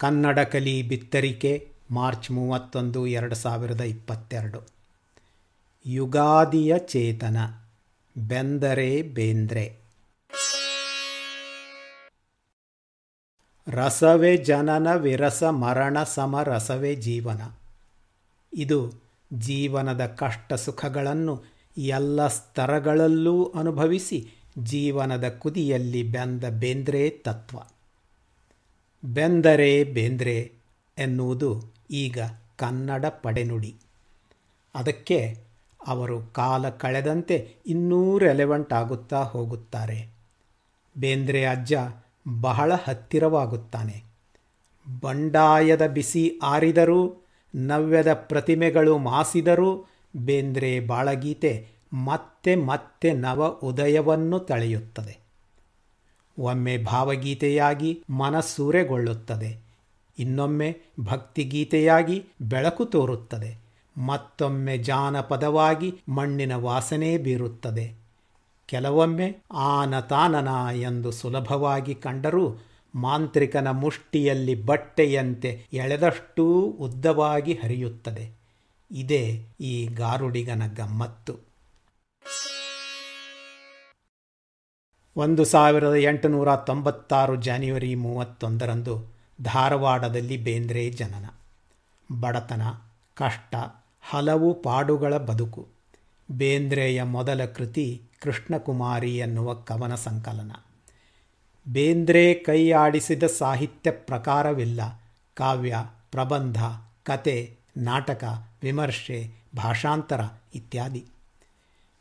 ಕನ್ನಡ ಕಲಿ ಬಿತ್ತರಿಕೆ, ಮಾರ್ಚ್ ಮೂವತ್ತೊಂದು, ಎರಡು ಸಾವಿರದ ಇಪ್ಪತ್ತೆರಡು. ಯುಗಾದಿಯ ಚೇತನ, ಬೆಂದರೆ ಬೇಂದ್ರೆ. ರಸವೇ ಜನನ, ವಿರಸ ಮರಣ, ಸಮ ರಸವೇ ಜೀವನ. ಇದು ಜೀವನದ ಕಷ್ಟ ಸುಖಗಳನ್ನು ಎಲ್ಲ ಸ್ತರಗಳಲ್ಲೂ ಅನುಭವಿಸಿ ಜೀವನದ ಕುದಿಯಲ್ಲಿ ಬೆಂದ ಬೇಂದ್ರೆ ತತ್ವ. ಬೆಂದರೆ ಬೇಂದ್ರೆ ಎನ್ನುವುದು ಈಗ ಕನ್ನಡ ಪಡೆನುಡಿ. ಅದಕ್ಕೆ ಅವರು ಕಾಲ ಕಳೆದಂತೆ ಇನ್ನೂ ರೆಲೆವೆಂಟ್ ಆಗುತ್ತಾ ಹೋಗುತ್ತಾರೆ. ಬೇಂದ್ರೆ ಅಜ್ಜ ಬಹಳ ಹತ್ತಿರವಾಗುತ್ತಾನೆ. ಬಂಡಾಯದ ಬಿಸಿ ಆರಿದರೂ, ನವ್ಯದ ಪ್ರತಿಮೆಗಳು ಮಾಸಿದರೂ ಬೇಂದ್ರೆ ಬಾಳಗೀತೆ ಮತ್ತೆ ಮತ್ತೆ ನವ ಉದಯವನ್ನು ತಳೆಯುತ್ತದೆ. ಒಮ್ಮೆ ಭಾವಗೀತೆಯಾಗಿ ಮನಸ್ಸೂರೆಗೊಳ್ಳುತ್ತದೆ. ಇನ್ನೊಮ್ಮೆ ಭಕ್ತಿಗೀತೆಯಾಗಿ ಬೆಳಕು ತೋರುತ್ತದೆ. ಮತ್ತೊಮ್ಮೆ ಜಾನಪದವಾಗಿ ಮಣ್ಣಿನ ವಾಸನೆ ಬೀರುತ್ತದೆ. ಕೆಲವೊಮ್ಮೆ ಆನತಾನನ ಎಂದು ಸುಲಭವಾಗಿ ಕಂಡರೂ ಮಾಂತ್ರಿಕನ ಮುಷ್ಟಿಯಲ್ಲಿ ಬಟ್ಟೆಯಂತೆ ಎಳೆದಷ್ಟೂ ಉದ್ದವಾಗಿ ಹರಿಯುತ್ತದೆ. ಇದೇ ಈ ಗಾರುಡಿಗನ ಗಮ್ಮತ್ತು. ಒಂದು ಸಾವಿರದ ಎಂಟುನೂರ ತೊಂಬತ್ತಾರು ಜಾನ್ಯುವರಿ ಮೂವತ್ತೊಂದರಂದು ಧಾರವಾಡದಲ್ಲಿ ಬೇಂದ್ರೆ ಜನನ. ಬಡತನ, ಕಷ್ಟ, ಹಲವು ಪಾಡುಗಳ ಬದುಕು. ಬೇಂದ್ರೆಯ ಮೊದಲ ಕೃತಿ ಕೃಷ್ಣಕುಮಾರಿ ಎನ್ನುವ ಕವನ ಸಂಕಲನ. ಬೇಂದ್ರೆ ಕೈಯಾಡಿಸಿದ ಸಾಹಿತ್ಯ ಪ್ರಕಾರವಿಲ್ಲ. ಕಾವ್ಯ, ಪ್ರಬಂಧ, ಕತೆ, ನಾಟಕ, ವಿಮರ್ಶೆ, ಭಾಷಾಂತರ ಇತ್ಯಾದಿ.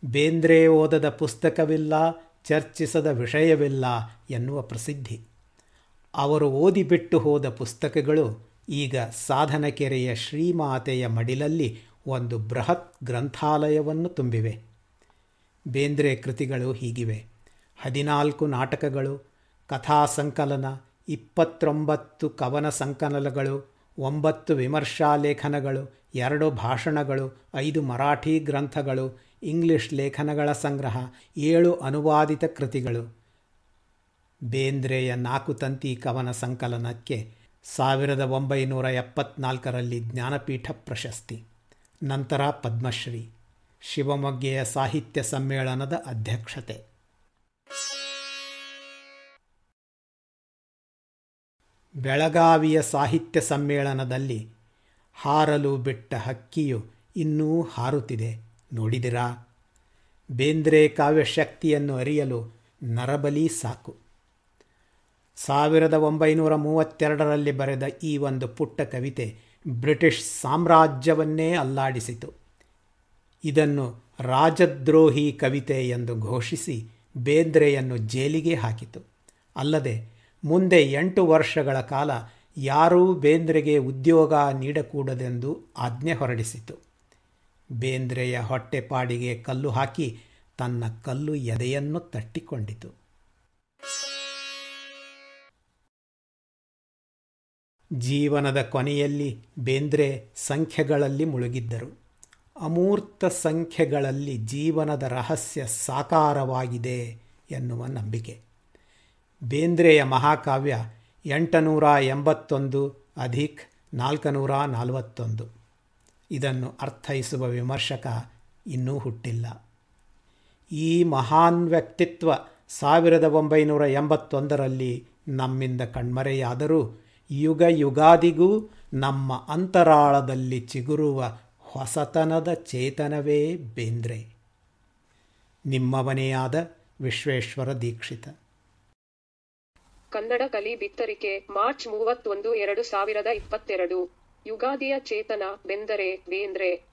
ಬೇಂದ್ರೆ ಓದದ ಪುಸ್ತಕವಿಲ್ಲ ಚರ್ಚಿಸದ ವಿಷಯವಿಲ್ಲ ಎನ್ನುವ ಪ್ರಸಿದ್ಧಿ. ಅವರು ಓದಿಬಿಟ್ಟು ಹೋದ ಪುಸ್ತಕಗಳು ಈಗ ಸಾಧನಕೆರೆಯ ಶ್ರೀಮಾತೆಯ ಮಡಿಲಲ್ಲಿ ಒಂದು ಬೃಹತ್ ಗ್ರಂಥಾಲಯವನ್ನು ತುಂಬಿವೆ. ಬೇಂದ್ರೆ ಕೃತಿಗಳು ಹೀಗಿವೆ. ಹದಿನಾಲ್ಕು ನಾಟಕಗಳು ಕಥಾ ಸಂಕಲನ ಇಪ್ಪತ್ತೊಂಬತ್ತು ಕವನ ಸಂಕಲನಗಳು, ಒಂಬತ್ತು ವಿಮರ್ಶಾ ಲೇಖನಗಳು ಎರಡು ಭಾಷಣಗಳು, ಐದು ಮರಾಠಿ ಗ್ರಂಥಗಳು ಇಂಗ್ಲಿಷ್ ಲೇಖನಗಳ ಸಂಗ್ರಹ ಏಳು ಅನುವಾದಿತ ಕೃತಿಗಳು. ಬೇಂದ್ರೆಯ ನಾಲ್ಕು ತಂತಿ ಕವನ ಸಂಕಲನಕ್ಕೆ ಸಾವಿರದ ಒಂಬೈನೂರ ಎಪ್ಪತ್ನಾಲ್ಕರಲ್ಲಿ ಜ್ಞಾನಪೀಠ ಪ್ರಶಸ್ತಿ. ನಂತರ ಪದ್ಮಶ್ರೀ. ಶಿವಮೊಗ್ಗೆಯ ಸಾಹಿತ್ಯ ಸಮ್ಮೇಳನದ ಅಧ್ಯಕ್ಷತೆ. ಬೆಳಗಾವಿಯ ಸಾಹಿತ್ಯ ಸಮ್ಮೇಳನದಲ್ಲಿ ಹಾರಲು ಬಿಟ್ಟ ಹಕ್ಕಿಯು ಇನ್ನೂ ಹಾರುತ್ತಿದೆ. ನೋಡಿದಿರಾ? ಬೇಂದ್ರೆ ಕಾವ್ಯಶಕ್ತಿಯನ್ನು ಅರಿಯಲು ನರಬಲಿ ಸಾಕು. ಸಾವಿರದ ಒಂಬೈನೂರ ಮೂವತ್ತೆರಡರಲ್ಲಿ ಬರೆದ ಈ ಒಂದು ಪುಟ್ಟ ಕವಿತೆ ಬ್ರಿಟಿಷ್ ಸಾಮ್ರಾಜ್ಯವನ್ನೇ ಅಲ್ಲಾಡಿಸಿತು. ಇದನ್ನು ರಾಜದ್ರೋಹಿ ಕವಿತೆ ಎಂದು ಘೋಷಿಸಿ ಬೇಂದ್ರೆಯನ್ನು ಜೈಲಿಗೆ ಹಾಕಿತು. ಅಲ್ಲದೆ ಮುಂದೆ ಎಂಟು ವರ್ಷಗಳ ಕಾಲ ಯಾರೂ ಬೇಂದ್ರೆಗೆ ಉದ್ಯೋಗ ನೀಡಕೂಡದೆಂದು ಆಜ್ಞೆ ಹೊರಡಿಸಿತು. ಬೇಂದ್ರೆಯ ಹೊಟ್ಟೆಪಾಡಿಗೆ ಕಲ್ಲು ಹಾಕಿ ತನ್ನ ಕಲ್ಲು ಎದೆಯನ್ನು ತಟ್ಟಿಕೊಂಡಿತು. ಜೀವನದ ಕೊನೆಯಲ್ಲಿ ಬೇಂದ್ರೆ ಸಂಖ್ಯೆಗಳಲ್ಲಿ ಮುಳುಗಿದ್ದರು. ಅಮೂರ್ತ ಸಂಖ್ಯೆಗಳಲ್ಲಿ ಜೀವನದ ರಹಸ್ಯ ಸಾಕಾರವಾಗಿದೆ ಎನ್ನುವ ನಂಬಿಕೆ. ಬೇಂದ್ರೆಯ ಮಹಾಕಾವ್ಯ ಎಂಟುನೂರ ಎಂಬತ್ತೊಂದು, ಅಧಿಕ್ ನಾಲ್ಕುನೂರ ನಲವತ್ತೊಂದು. ಇದನ್ನು ಅರ್ಥೈಸುವ ವಿಮರ್ಶಕ ಇನ್ನೂ ಹುಟ್ಟಿಲ್ಲ. ಈ ಮಹಾನ್ ವ್ಯಕ್ತಿತ್ವ ಸಾವಿರದ ಒಂಬೈನೂರ ಎಂಬತ್ತೊಂದರಲ್ಲಿ ನಮ್ಮಿಂದ ಕಣ್ಮರೆಯಾದರೂ ಯುಗ ಯುಗಾದಿಗೂ ನಮ್ಮ ಅಂತರಾಳದಲ್ಲಿ ಚಿಗುರುವ ಹೊಸತನದ ಚೇತನವೇ ಬೇಂದ್ರೆ. ನಿಮ್ಮವನೆಯಾದ ವಿಶ್ವೇಶ್ವರ ದೀಕ್ಷಿತ. ಕನ್ನಡ ಕಲಿ ಬಿತ್ತರಿಕೆ, ಮಾರ್ಚ್ ಮೂವತ್ತೊಂದು, ಎರಡು ಸಾವಿರದ ಇಪ್ಪತ್ತೆರಡು. ಯುಗಾದಿಯ ಚೇತನ ಬೆಂದರೆ ಬೇಂದ್ರೆ.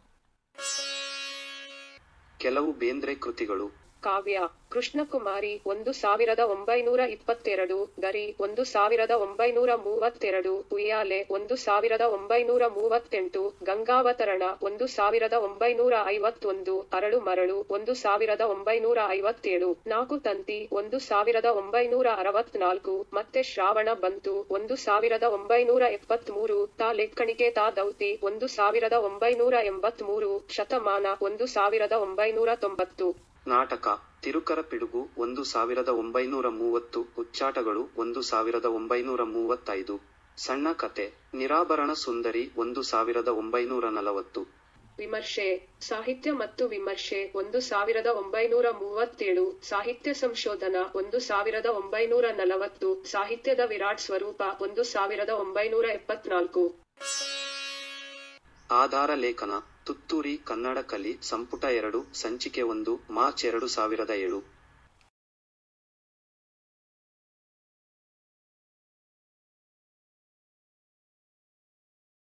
ಕೆಲವು ಬೇಂದ್ರೆ ಕೃತಿಗಳು. ಕಾವ್ಯ, ಕೃಷ್ಣಕುಮಾರಿ ಒಂದು ಸಾವಿರದ ಒಂಬೈನೂರ ಇಪ್ಪತ್ತೆರಡು ಗರಿ ಒಂದು ಸಾವಿರದ ಒಂಬೈನೂರ ಮೂವತ್ತೆರಡು, ಉಯ್ಯಾಲೆ ಒಂದು ಸಾವಿರದ ಒಂಬೈನೂರ ಮೂವತ್ತೆಂಟು, ಗಂಗಾವತರಣ ಒಂದು ಸಾವಿರದ ಒಂಬೈನೂರ ಐವತ್ತೊಂದು, ಅರಳು ಮರಳು ಒಂದು ಸಾವಿರದ ಒಂಬೈನೂರ ಐವತ್ತೇಳು ನಾಲ್ಕು ತಂತಿ ಒಂದು ಸಾವಿರದ ಒಂಬೈನೂರ ಅರವತ್ನಾಲ್ಕು, ಮತ್ತೆ ಶ್ರಾವಣ ಬಂತು ಒಂದು ಸಾವಿರದ ಒಂಬೈನೂರ ಎಪ್ಪತ್ಮೂರು, ತಾ ಲೆಕ್ಕಣಿಕೆ ತಾ ದೌತಿ ಒಂದು ಸಾವಿರದ ಒಂಬೈನೂರ ಎಂಬತ್ಮೂರು, ಶತಮಾನ ಒಂದು ಸಾವಿರದ ಒಂಬೈನೂರ ತೊಂಬತ್ತು. ನಾಟಕ ತಿರುಕರ ಪಿಡುಗು ಒಂದು ಸಾವಿರದ ಒಂಬೈನೂರ ಮೂವತ್ತು ಉಚ್ಚಾಟಗಳು ಒಂದು ಸಾವಿರದ ಒಂಬೈನೂರ ಮೂವತ್ತೈದು. ಸಣ್ಣ ಕತೆ ನಿರಾಭರಣ ಸುಂದರಿ ಒಂದು ಸಾವಿರದ ಒಂಬೈನೂರ ನಲವತ್ತು. ವಿಮರ್ಶೆ ಸಾಹಿತ್ಯ ಮತ್ತು ವಿಮರ್ಶೆ ಒಂದು ಸಾವಿರದ ಒಂಬೈನೂರ ಮೂವತ್ತೇಳು. ಸಾಹಿತ್ಯ ಸಂಶೋಧನಾ ಒಂದು ಸಾವಿರದ ಒಂಬೈನೂರ ನಲವತ್ತು. ಸಾಹಿತ್ಯದ ವಿರಾಟ್ ಸ್ವರೂಪ ಒಂದು ಸಾವಿರದ ಒಂಬೈನೂರ ಎಪ್ಪತ್ನಾಲ್ಕು. ಆಧಾರ ಲೇಖನ ತುತ್ತೂರಿ ಕನ್ನಡ ಕಲಿ ಸಂಪುಟ ಎರಡು ಸಂಚಿಕೆ ಒಂದು ಮಾರ್ಚ್ ಎರಡು ಸಾವಿರದ ಏಳು.